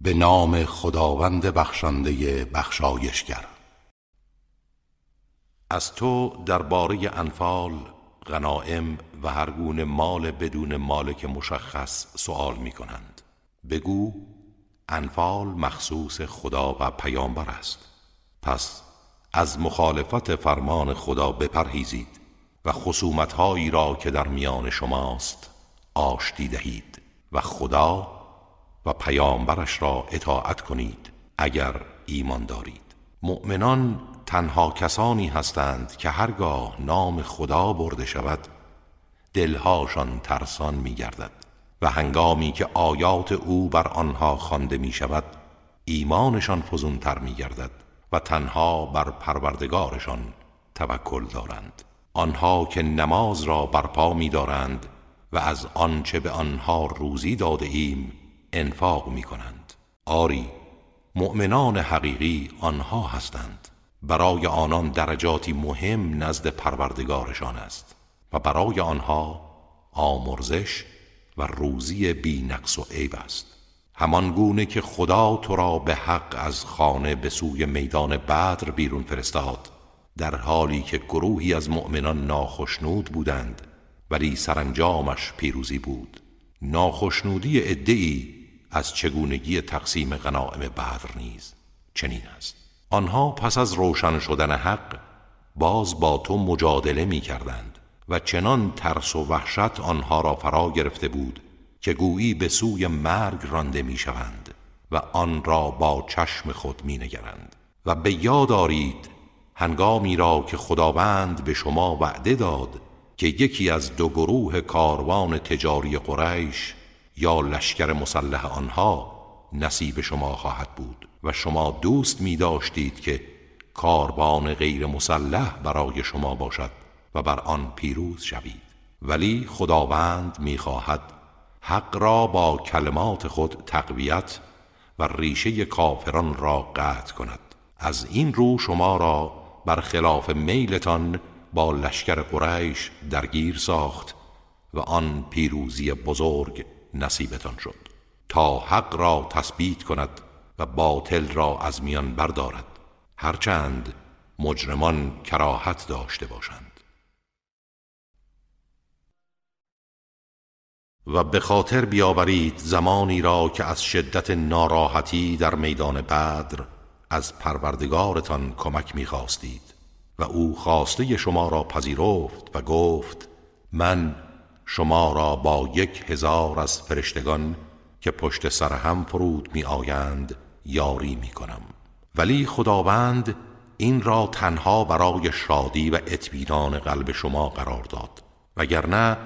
به نام خداوند بخشنده بخشایشگر. از تو درباره انفال غنائم و هر گونه مال بدون مالک مشخص سوال می کنند بگو انفال مخصوص خدا و پیامبر است. پس از مخالفت فرمان خدا بپرهیزید و خصومتهایی را که در میان شماست آشتی دهید و خدا و پیامبرش را اطاعت کنید اگر ایمان دارید. مؤمنان تنها کسانی هستند که هرگاه نام خدا برده شود دلهاشان ترسان می گردد و هنگامی که آیات او بر آنها خوانده می شود ایمانشان فزونتر می گردد و تنها بر پروردگارشان توکل دارند. آنها که نماز را برپا می دارند و از آنچه به آنها روزی داده ایم انفاق می کنند آری مؤمنان حقیقی آنها هستند. برای آنان درجاتی مهم نزد پروردگارشان است و برای آنها آمرزش و روزی بی نقص و عیب است. همان گونه که خدا تو را به حق از خانه به سوی میدان بدر بیرون فرستاد در حالی که گروهی از مؤمنان ناخشنود بودند ولی سرانجامش پیروزی بود. ناخشنودی ادعی از چگونگی تقسیم غنائم بدر نیز چنین است. آنها پس از روشن شدن حق باز با تو مجادله می کردند و چنان ترس و وحشت آنها را فرا گرفته بود که گویی به سوی مرگ رانده می شوند و آن را با چشم خود می نگرند و به یاد دارید هنگامی را که خداوند به شما وعده داد که یکی از دو گروه کاروان تجاری قریش یا لشکر مسلح آنها نصیب شما خواهد بود و شما دوست می داشتید که کاروان غیر مسلح برای شما باشد و بر آن پیروز شوید. ولی خداوند می خواهد حق را با کلمات خود تقویت و ریشه کافران را قطع کند. از این رو شما را بر خلاف میلتان با لشکر قریش درگیر ساخت و آن پیروزی بزرگ نصیبتان شد. تا حق را تثبیت کند و باطل را از میان بردارد. هرچند مجرمان کراهت داشته باشند. و به خاطر بیاورید زمانی را که از شدت ناراحتی در میدان بدر از پروردگارتان کمک می‌خواستید و او خواسته شما را پذیرفت و گفت من شما را با یک هزار از فرشتگان که پشت سر هم فرود می آیند یاری می کنم ولی خداوند این را تنها برای شادی و اطمینان قلب شما قرار داد. وگرنه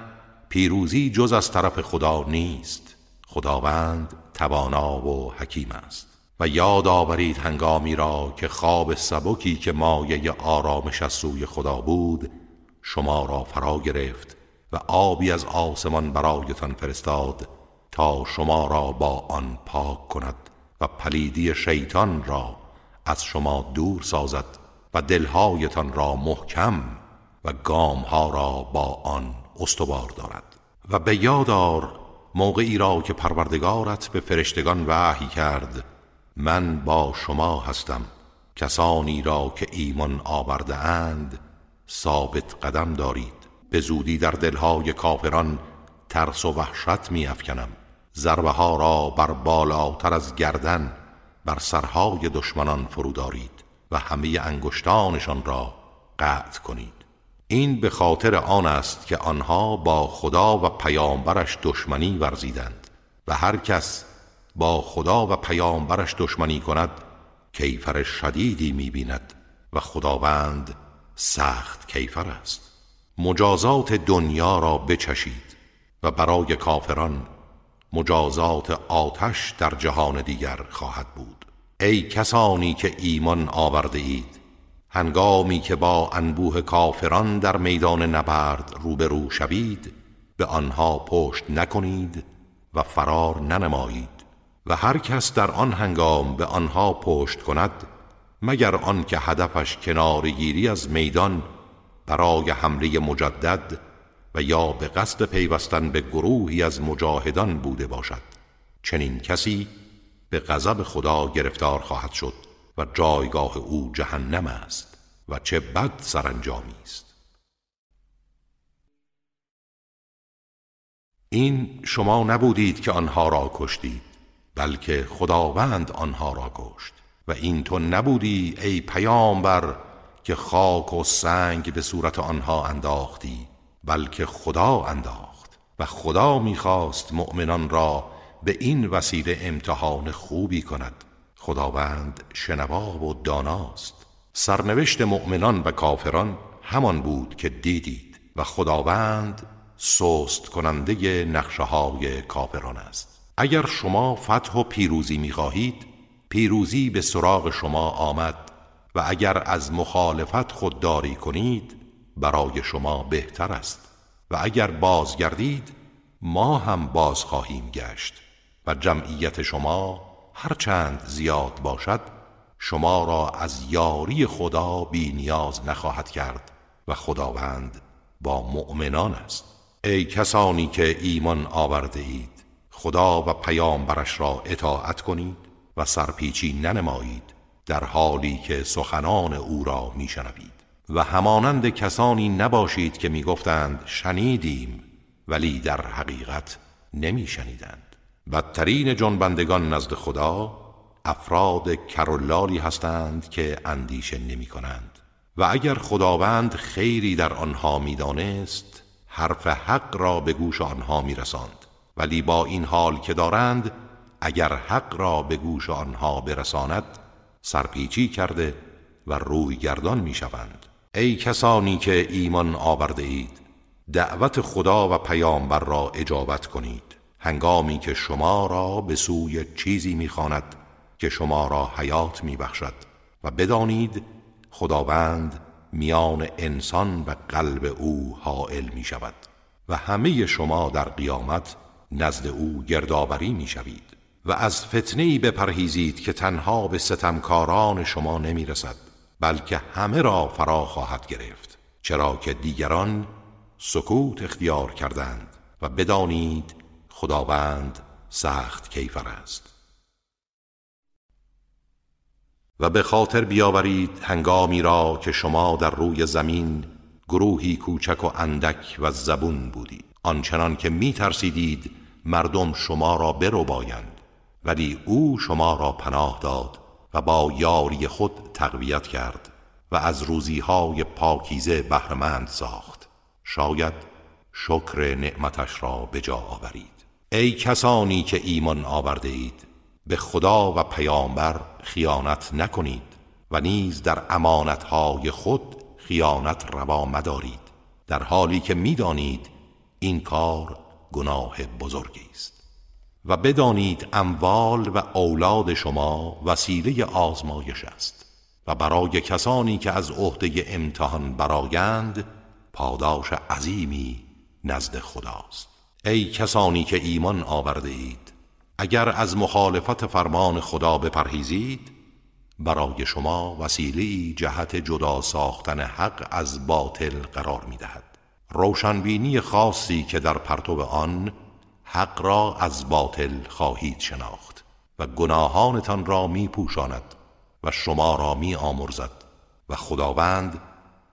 پیروزی جز از طرف خدا نیست. خداوند توانا و حکیم است. و یاد آورید هنگامی را که خواب سبکی که مایه آرامش از سوی خدا بود شما را فرا گرفت و آبی از آسمان برایتان فرستاد تا شما را با آن پاک کند و پلیدی شیطان را از شما دور سازد و دلهایتان را محکم و گامها را با آن استوار دارد. و به یادار موقعی را که پروردگارت به فرشتگان وحی کرد من با شما هستم. کسانی را که ایمان آورده اند ثابت قدم دارید. به زودی در دلهای کافران ترس و وحشت می افکنم ضربه ها را بر بالاتر از گردن بر سرهای دشمنان فرودارید و همه انگشتانشان را قطع کنید. این به خاطر آن است که آنها با خدا و پیامبرش دشمنی ورزیدند و هر کس با خدا و پیامبرش دشمنی کند کیفر شدیدی می‌بیند و خداوند سخت کیفر است. مجازات دنیا را بچشید و برای کافران مجازات آتش در جهان دیگر خواهد بود. ای کسانی که ایمان آورده اید هنگامی که با انبوه کافران در میدان نبرد روبرو شوید به آنها پشت نکنید و فرار ننمایید و هر کس در آن هنگام به آنها پشت کند مگر آنکه هدفش کنارگیری از میدان برای حمله مجدد و یا به قصد پیوستن به گروهی از مجاهدان بوده باشد. چنین کسی به غضب خدا گرفتار خواهد شد و جایگاه او جهنم است و چه بد سرانجامی است. این شما نبودید که آنها را کشتید بلکه خداوند آنها را کشت و این تو نبودی ای پیامبر که خاک و سنگ به صورت آنها انداختی بلکه خدا انداخت و خدا می‌خواست مؤمنان را به این وسیله امتحان خوبی کند. خداوند شنوا و داناست. سرنوشت مؤمنان و کافران همان بود که دیدید و خداوند سست کننده نقشه های کافران است. اگر شما فتح و پیروزی می‌خواهید پیروزی به سراغ شما آمد و اگر از مخالفت خودداری کنید برای شما بهتر است. و اگر بازگردید ما هم باز خواهیم گشت. و جمعیت شما هرچند زیاد باشد شما را از یاری خدا بی نیاز نخواهد کرد و خداوند با مؤمنان است. ای کسانی که ایمان آورده اید خدا و پیامبرش را اطاعت کنید و سرپیچی ننمایید. در حالی که سخنان او را میشنوید. و همانند کسانی نباشید که می‌گفتند شنیدیم ولی در حقیقت نمیشنیدند. بدترین جنبندگان نزد خدا افراد کرولالی هستند که اندیشه نمی کنند و اگر خداوند خیری در آنها می‌دانست حرف حق را به گوش آنها میرساند. ولی با این حال که دارند اگر حق را به گوش آنها برساند سرپیچی کرده و روی گردان می شوند. ای کسانی که ایمان آورده اید دعوت خدا و پیامبر را اجابت کنید. هنگامی که شما را به سوی چیزی می‌خواند که شما را حیات میبخشد و بدانید خداوند میان انسان و قلب او حائل می شود و همه شما در قیامت نزد او گردآوری می‌شوید و از فتنه بپرهیزید که تنها به ستمکاران شما نمی رسد بلکه همه را فرا خواهد گرفت. چرا که دیگران سکوت اختیار کردند و بدانید خداوند سخت کیفر است. و به خاطر بیاورید هنگامی را که شما در روی زمین گروهی کوچک و اندک و زبون بودید. آنچنان که می ترسیدید مردم شما را برو بایند ولی او شما را پناه داد و با یاری خود تقویت کرد و از روزیهای پاکیزه بهرمند ساخت. شاید شکر نعمتش را به جا آورید. ای کسانی که ایمان آورده اید به خدا و پیامبر خیانت نکنید و نیز در امانتهای خود خیانت روا مدارید در حالی که می‌دانید این کار گناه بزرگی است. و بدانید اموال و اولاد شما وسیله آزمایش است و برای کسانی که از عهده امتحان برایند پاداش عظیمی نزد خداست. ای کسانی که ایمان آورده اید اگر از مخالفت فرمان خدا بپرهیزید برای شما وسیله جهت جدا ساختن حق از باطل قرار می دهد روشنبینی خاصی که در پرتو آن حق را از باطل خواهید شناخت و گناهانتان را می پوشاند و شما را می آمرزد و خداوند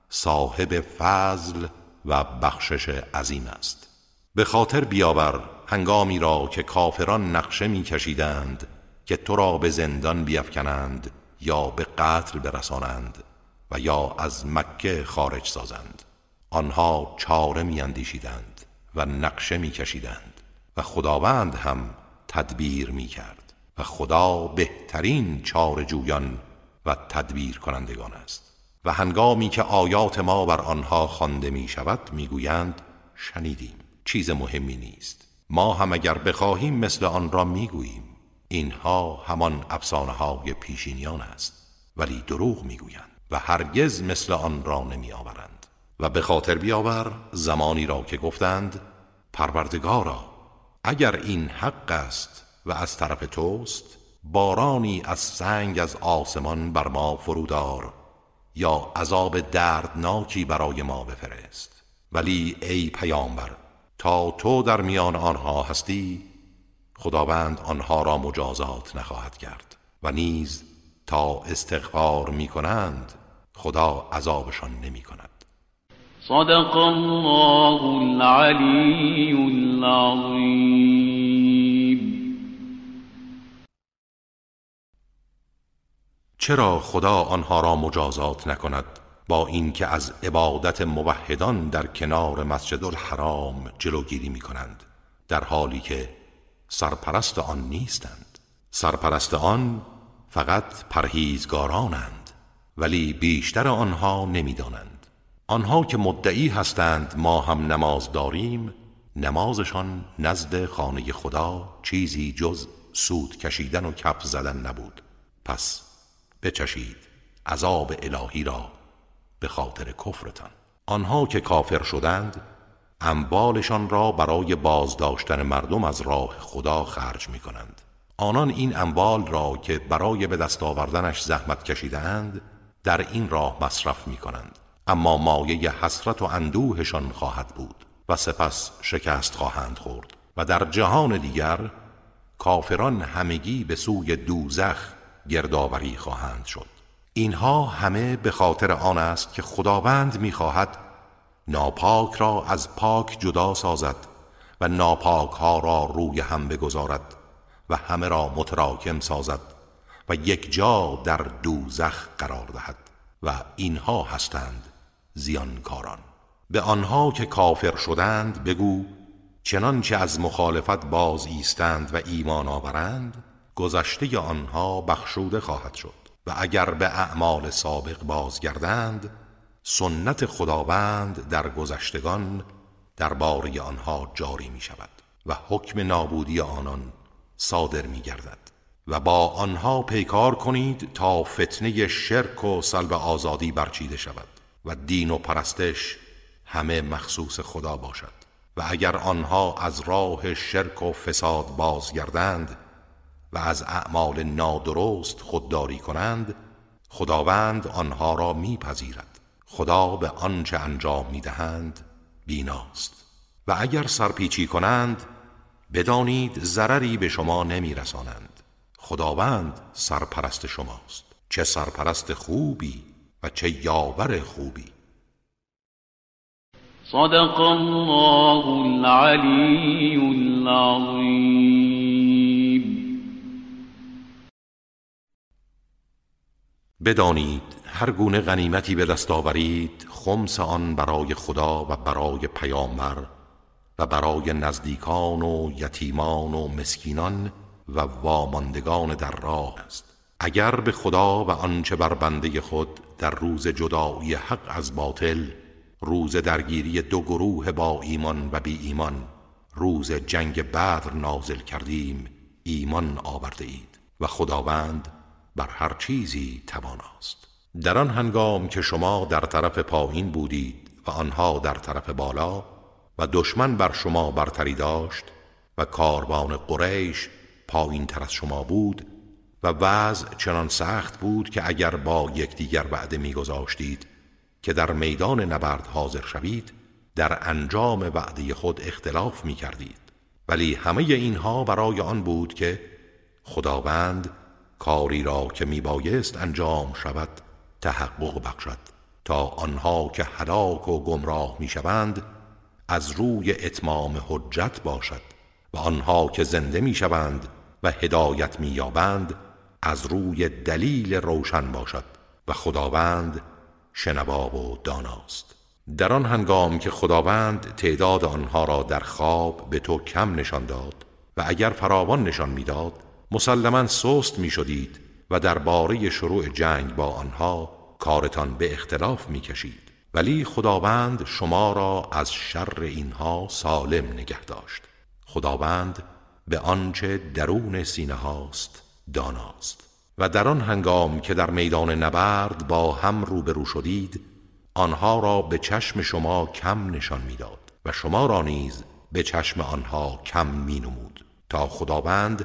صاحب فضل و بخشش عظیم است. به خاطر بیاور هنگامی را که کافران نقشه می کشیدند که تو را به زندان بیفکنند یا به قتل برسانند و یا از مکه خارج سازند. آنها چاره می اندیشیدند و نقشه می کشیدند و خداوند هم تدبیر می کرد و خدا بهترین چار جویان و تدبیر کنندگان است و هنگامی که آیات ما بر آنها خوانده می شود می گویند شنیدیم چیز مهمی نیست. ما هم اگر بخواهیم مثل آن را می گوییم اینها همان افسانه های پیشینیان است ولی دروغ می گویند و هرگز مثل آن را نمی آورند و به خاطر بیاور زمانی را که گفتند پروردگارا اگر این حق است و از طرف توست بارانی از سنگ از آسمان بر ما فرودار یا عذاب دردناکی برای ما بفرست. ولی ای پیامبر تا تو در میان آنها هستی خداوند آنها را مجازات نخواهد کرد و نیز تا استغفار می کنند خدا عذابشان نمی کند صدق الله العلی العظیم. چرا خدا آنها را مجازات نکند با اینکه از عبادت موحدان در کنار مسجد الحرام جلوگیری می کنند در حالی که سرپرست آن نیستند. سرپرست آن فقط پرهیزگارانند ولی بیشتر آنها نمی‌دانند. آنها که مدعی هستند ما هم نماز داریم نمازشان نزد خانه خدا چیزی جز سود کشیدن و کف زدن نبود. پس بچشید عذاب الهی را به خاطر کفرتان. آنها که کافر شدند اموالشان را برای بازداشتن مردم از راه خدا خرج می کنند آنان این اموال را که برای به دست آوردنش زحمت کشیدند در این راه مصرف می کنند اما مایه حسرت و اندوهشان خواهد بود. و سپس شکست خواهند خورد. و در جهان دیگر کافران همگی به سوی دوزخ گردآوری خواهند شد. اینها همه به خاطر آن است که خداوند می‌خواهد ناپاک را از پاک جدا سازد و ناپاک ها را روی هم بگذارد و همه را متراکم سازد و یک جا در دوزخ قرار دهد. و اینها هستند زیانکاران. به آنها که کافر شدند بگو چنانچه از مخالفت باز ایستند و ایمان آورند گذشته آنها بخشوده خواهد شد و اگر به اعمال سابق بازگردند سنت خداوند در گذشتگان درباره آنها جاری می شود و حکم نابودی آنان صادر می گردد و با آنها پیکار کنید تا فتنه شرک و سلب آزادی برچیده شود و دین و پرستش همه مخصوص خدا باشد. و اگر آنها از راه شرک و فساد بازگردند و از اعمال نادرست خودداری کنند خداوند آنها را میپذیرد. خدا به آنچه انجام می‌دهند بیناست. و اگر سرپیچی کنند بدانید ضرری به شما نمیرسانند. خداوند سرپرست شماست. چه سرپرست خوبی و چه یاور خوبی. صدق الله العلی العظیم بدانید هر گونه غنیمتی به دست آورید خمس آن برای خدا و برای پیامبر و برای نزدیکان و یتیمان و مسکینان و واماندگان در راه است. اگر به خدا و آنچه بر بنده خود در روز جدایی حق از باطل روز درگیری دو گروه با ایمان و بی ایمان. روز جنگ بدر نازل کردیم ایمان آورده اید. و خداوند بر هر چیزی تواناست. در آن هنگام که شما در طرف پایین بودید و آنها در طرف بالا و دشمن بر شما برتری داشت و کاروان قریش پایین تر از شما بود و وضع چنان سخت بود که اگر با یکدیگر وعده میگذاشتید که در میدان نبرد حاضر شوید در انجام وعده خود اختلاف می کردید ولی همه اینها برای آن بود که خداوند کاری را که می بایست انجام شود تحقق بخشد. تا آنها که هلاک و گمراه می شوند از روی اتمام حجت باشد و آنها که زنده می شوند و هدایت می یابند از روی دلیل روشن باشد و خداوند شنوا و داناست. در آن هنگام که خداوند تعداد آنها را در خواب به تو کم نشان داد و اگر فراوان نشان می‌داد مسلما سست می شدید و درباره شروع جنگ با آنها کارتان به اختلاف می کشید ولی خداوند شما را از شر اینها سالم نگه داشت. خداوند به آنچه درون سینه هاست داناست. و در آن هنگام که در میدان نبرد با هم روبرو شدید آنها را به چشم شما کم نشان می‌داد و شما را نیز به چشم آنها کم می نمود تا خداوند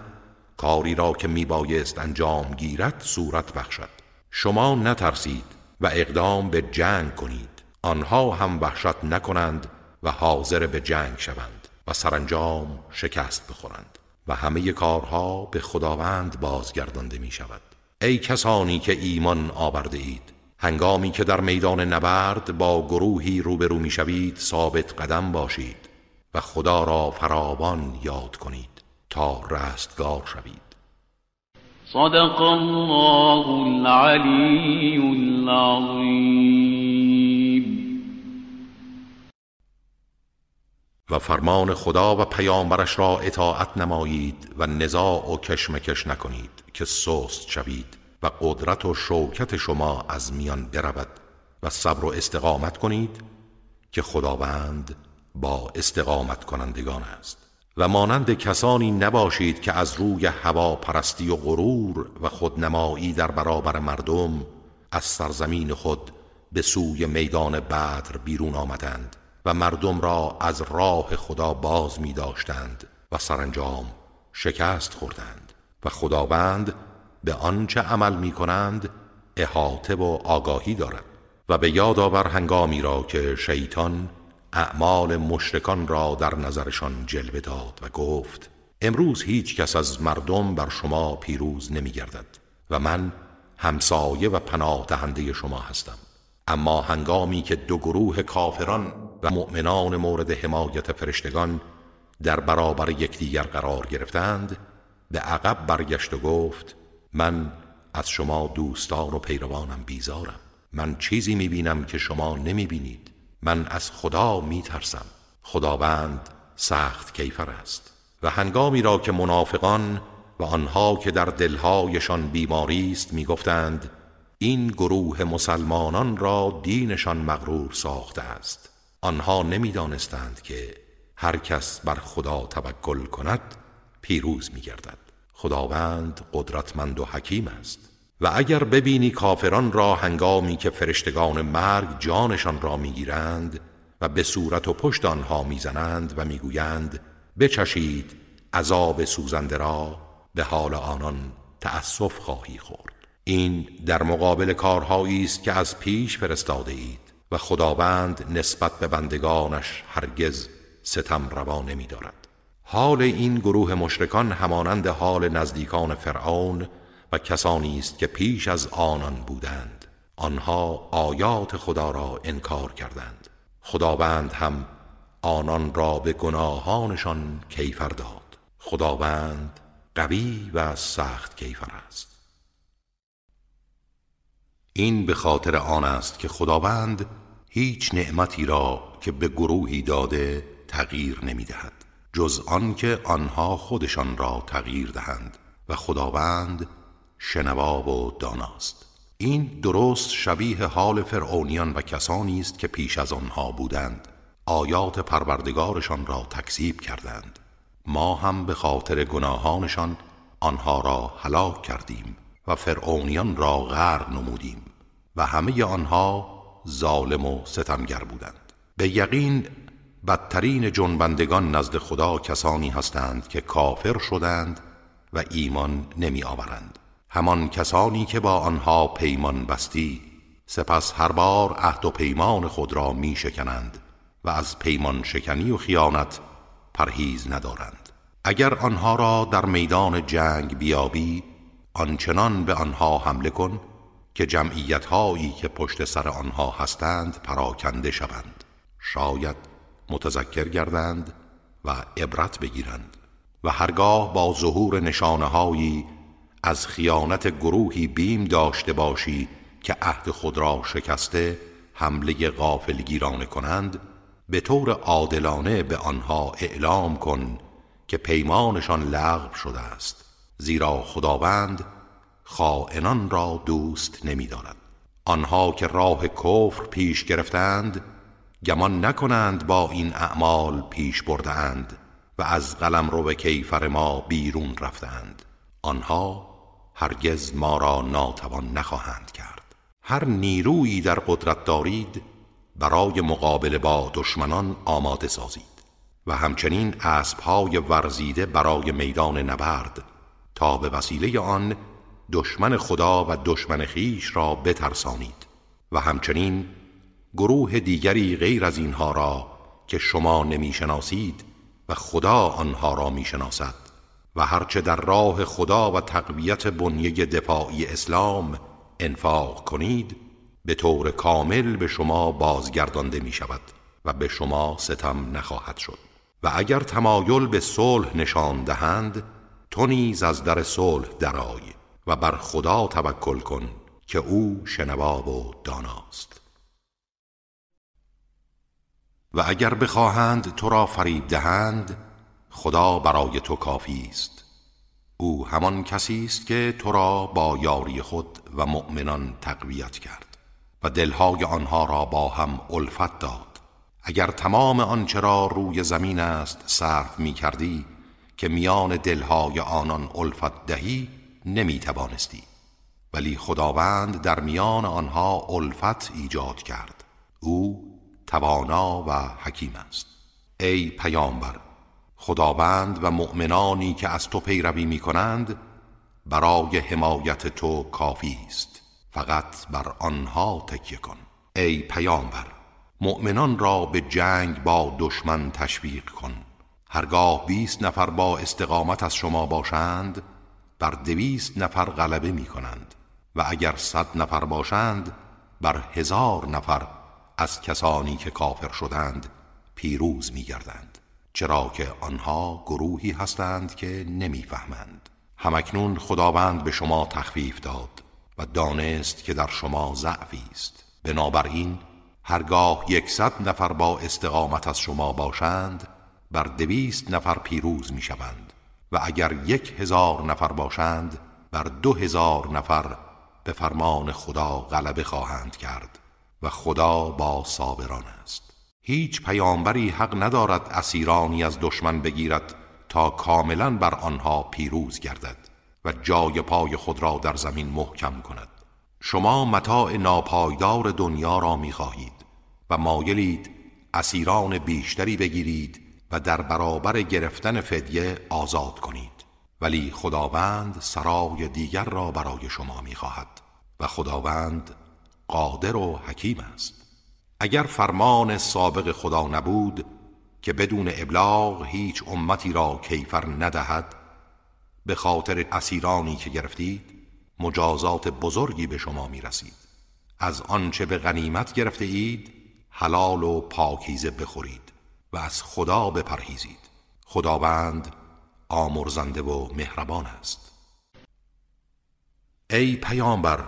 کاری را که می بایست انجام گیرد صورت بخشد. شما نترسید و اقدام به جنگ کنید. آنها هم وحشت نکنند و حاضر به جنگ شوند و سرانجام شکست بخورند. و همه کارها به خداوند بازگردانده می شود. ای کسانی که ایمان آورده اید هنگامی که در میدان نبرد با گروهی روبرو می شوید ثابت قدم باشید و خدا را فراوان یاد کنید تا رستگار شوید. صدق الله العلی العظیم. و فرمان خدا و پیامبرش را اطاعت نمایید و نزاع و کشمکش نکنید که سست شوید و قدرت و شوکت شما از میان برود و صبر و استقامت کنید که خداوند با استقامت کنندگان است. و مانند کسانی نباشید که از روی هوا پرستی و غرور و خودنمایی در برابر مردم از سرزمین خود به سوی میدان بدر بیرون آمدند. و مردم را از راه خدا باز می داشتند و سرانجام شکست خوردند و خداوند به آنچه عمل می کنند احاطه و آگاهی دارد و به یاد آور هنگامی را که شیطان اعمال مشرکان را در نظرشان جلوه داد و گفت امروز هیچ کس از مردم بر شما پیروز نمی گردد و من همسایه و پناه دهنده شما هستم. اما هنگامی که دو گروه کافران و مؤمنان مورد حمایت فرشتگان در برابر یکدیگر قرار گرفتند به عقب برگشت و گفت من از شما دوستان و پیروانم بیزارم. من چیزی می‌بینم که شما نمی‌بینید. من از خدا میترسم. خداوند سخت کیفر است. و هنگامی را که منافقان و آنها که در دلهایشان بیماری است می‌گفتند این گروه مسلمانان را دینشان مغرور ساخته است. آنها نمی‌دانستند که هر کس بر خدا توکل کند پیروز میگردد. خداوند قدرتمند و حکیم است. و اگر ببینی کافران را هنگامی که فرشتگان مرگ جانشان را می‌گیرند و به صورت و پشت آنها می‌زنند و می‌گویند بچشید عذاب سوزنده را به حال آنان تأسف خواهی خورد. این در مقابل کارهایی است که از پیش فرستاده اید و خداوند نسبت به بندگانش هرگز ستم روا نمی دارد. حال این گروه مشرکان همانند حال نزدیکان فرعون و کسانی است که پیش از آنان بودند. آنها آیات خدا را انکار کردند. خداوند هم آنان را به گناهانشان کیفر داد. خداوند قوی و سخت کیفر است. این به خاطر آن است که خداوند هیچ نعمتی را که به گروهی داده تغییر نمی دهد جز آنکه آنها خودشان را تغییر دهند و خداوند شنوا و داناست. این درست شبیه حال فرعونیان و کسانی است که پیش از آنها بودند آیات پروردگارشان را تکذیب کردند. ما هم به خاطر گناهانشان آنها را هلاک کردیم و فرعونیان را غرق نمودیم و همه آنها ظالم و ستمگر بودند. به یقین بدترین جنبندگان نزد خدا کسانی هستند که کافر شدند و ایمان نمی آورند. همان کسانی که با آنها پیمان بستی سپس هر بار عهد و پیمان خود را می شکنند و از پیمان شکنی و خیانت پرهیز ندارند. اگر آنها را در میدان جنگ بیابی آنچنان به آنها حمله کن که جمعیت هایی که پشت سر آنها هستند پراکنده شوند. شاید متذکر گردند و عبرت بگیرند و هرگاه با ظهور نشانه هایی از خیانت گروهی بیم داشته باشی که عهد خود را شکسته حمله غافلگیرانه کنند به طور عادلانه به آنها اعلام کن که پیمانشان لغو شده است. زیرا خداوند خائنان را دوست نمی دارد. آنها که راه کفر پیش گرفتند گمان نکنند با این اعمال پیش بردهاند و از قلم رو به کیفر ما بیرون رفتند آنها هرگز ما را ناتوان نخواهند کرد. هر نیرویی در قدرت دارید برای مقابله با دشمنان آماده سازید و همچنین اسبهای ورزیده برای میدان نبرد. تا به وسیله آن دشمن خدا و دشمن خیش را بترسانید و همچنین گروه دیگری غیر از اینها را که شما نمی‌شناسید و خدا آنها را می‌شناسد و هرچه در راه خدا و تقویت بنیه دفاعی اسلام انفاق کنید به طور کامل به شما بازگردانده می شود و به شما ستم نخواهد شد. و اگر تمایل به صلح نشان دهند تو نیز از در صلح درای و بر خدا توکل کن که او شنواب و داناست. و اگر بخواهند تو را فریب دهند خدا برای تو کافی است. او همان کسی است که تو را با یاری خود و مؤمنان تقویت کرد و دلهای آنها را با هم الفت داد. اگر تمام آنچه را روی زمین است صرف می کردی که میان دلهای آنان الفت دهی نمی توانستی ولی خداوند در میان آنها الفت ایجاد کرد. او توانا و حکیم است. ای پیامبر خداوند و مؤمنانی که از تو پیروی می کنند برای حمایت تو کافی است. فقط بر آنها تکیه کن. ای پیامبر مؤمنان را به جنگ با دشمن تشویق کن. هرگاه بیست نفر با استقامت از شما باشند بر دویست نفر غلبه می کنند و اگر صد نفر باشند بر هزار نفر از کسانی که کافر شدند پیروز می گردند چرا که آنها گروهی هستند که نمی‌فهمند. همکنون خداوند به شما تخفیف داد و دانست که در شما ضعفی است. بنابراین هرگاه یکصد نفر با استقامت از شما باشند بر دویست نفر پیروز می شوند و اگر یک هزار نفر باشند بر دو هزار نفر به فرمان خدا غلبه خواهند کرد و خدا با صابران است. هیچ پیامبری حق ندارد اسیرانی از دشمن بگیرد تا کاملا بر آنها پیروز گردد و جای پای خود را در زمین محکم کند. شما متاع ناپایدار دنیا را می خواهید و مایلید اسیران بیشتری بگیرید و در برابر گرفتن فدیه آزاد کنید. ولی خداوند سرای دیگر را برای شما می خواهد و خداوند قادر و حکیم است. اگر فرمان سابق خدا نبود که بدون ابلاغ هیچ امتی را کیفر ندهد به خاطر اسیرانی که گرفتید مجازات بزرگی به شما می رسید از آنچه به غنیمت گرفته اید حلال و پاکیزه بخورید. و از خدا بپرهیزید. خداوند آمرزنده و مهربان است. ای پیامبر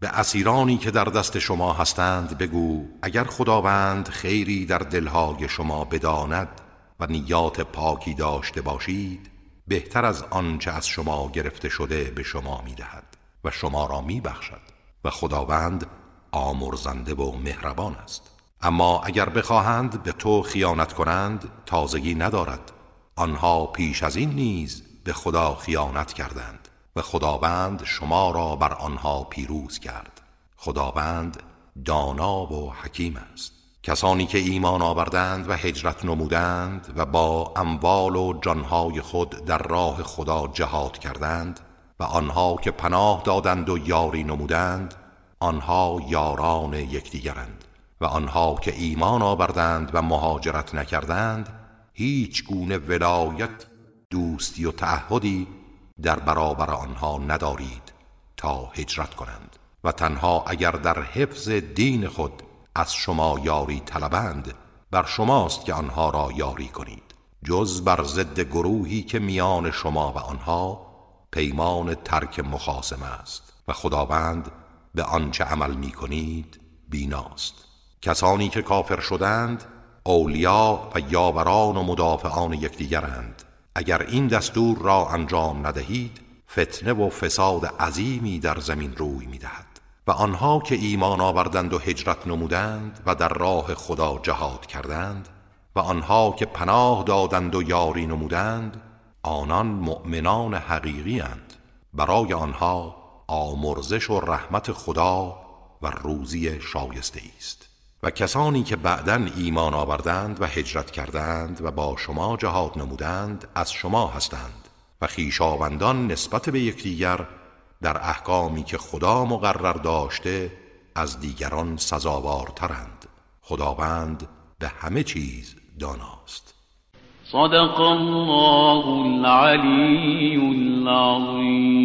به اسیرانی که در دست شما هستند بگو اگر خداوند خیری در دلهای شما بداند و نیات پاکی داشته باشید بهتر از آنچه از شما گرفته شده به شما می‌دهد و شما را میبخشد و خداوند آمرزنده و مهربان است. اما اگر بخواهند به تو خیانت کنند تازگی ندارد. آنها پیش از این نیز به خدا خیانت کردند و خداوند شما را بر آنها پیروز کرد. خداوند دانا و حکیم است. کسانی که ایمان آوردند و هجرت نمودند و با اموال و جانهای خود در راه خدا جهاد کردند و آنها که پناه دادند و یاری نمودند آنها یاران یکدیگرند. و آنها که ایمان آوردند و مهاجرت نکردند هیچ گونه ولایت دوستی و تعهدی در برابر آنها ندارید تا هجرت کنند. و تنها اگر در حفظ دین خود از شما یاری طلبند بر شماست که آنها را یاری کنید. جز بر ضد گروهی که میان شما و آنها پیمان ترک مخاسم است. و خداوند به آنچه عمل می کنید بیناست. کسانی که کافر شدند اولیا و یاوران و مدافعان یکدیگرند. اگر این دستور را انجام ندهید فتنه و فساد عظیمی در زمین روی می‌دهد. و آنها که ایمان آوردند و هجرت نمودند و در راه خدا جهاد کردند و آنها که پناه دادند و یاری نمودند آنان مؤمنان حقیقی اند برای آنها آمرزش و رحمت خدا و روزی شایسته است. و کسانی که بعدا ایمان آوردند و هجرت کردند و با شما جهاد نمودند از شما هستند و خیشاوندان نسبت به یکدیگر در احکامی که خدا مقرر داشته از دیگران سزاوارترند. خداوند به همه چیز داناست. صدق الله العلی العظیم